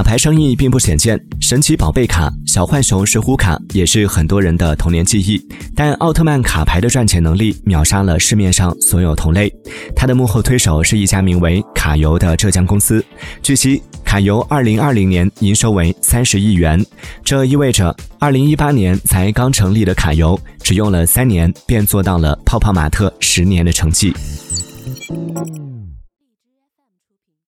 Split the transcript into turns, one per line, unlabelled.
卡牌生意并不鲜见，神奇宝贝卡、小浣熊石虎卡也是很多人的童年记忆。但奥特曼卡牌的赚钱能力秒杀了市面上所有同类，它的幕后推手是一家名为卡游的浙江公司。据悉，卡游二零二零年营收为三十亿元，这意味着二零一八年才刚成立的卡游，只用了三年便做到了泡泡玛特十年的成绩。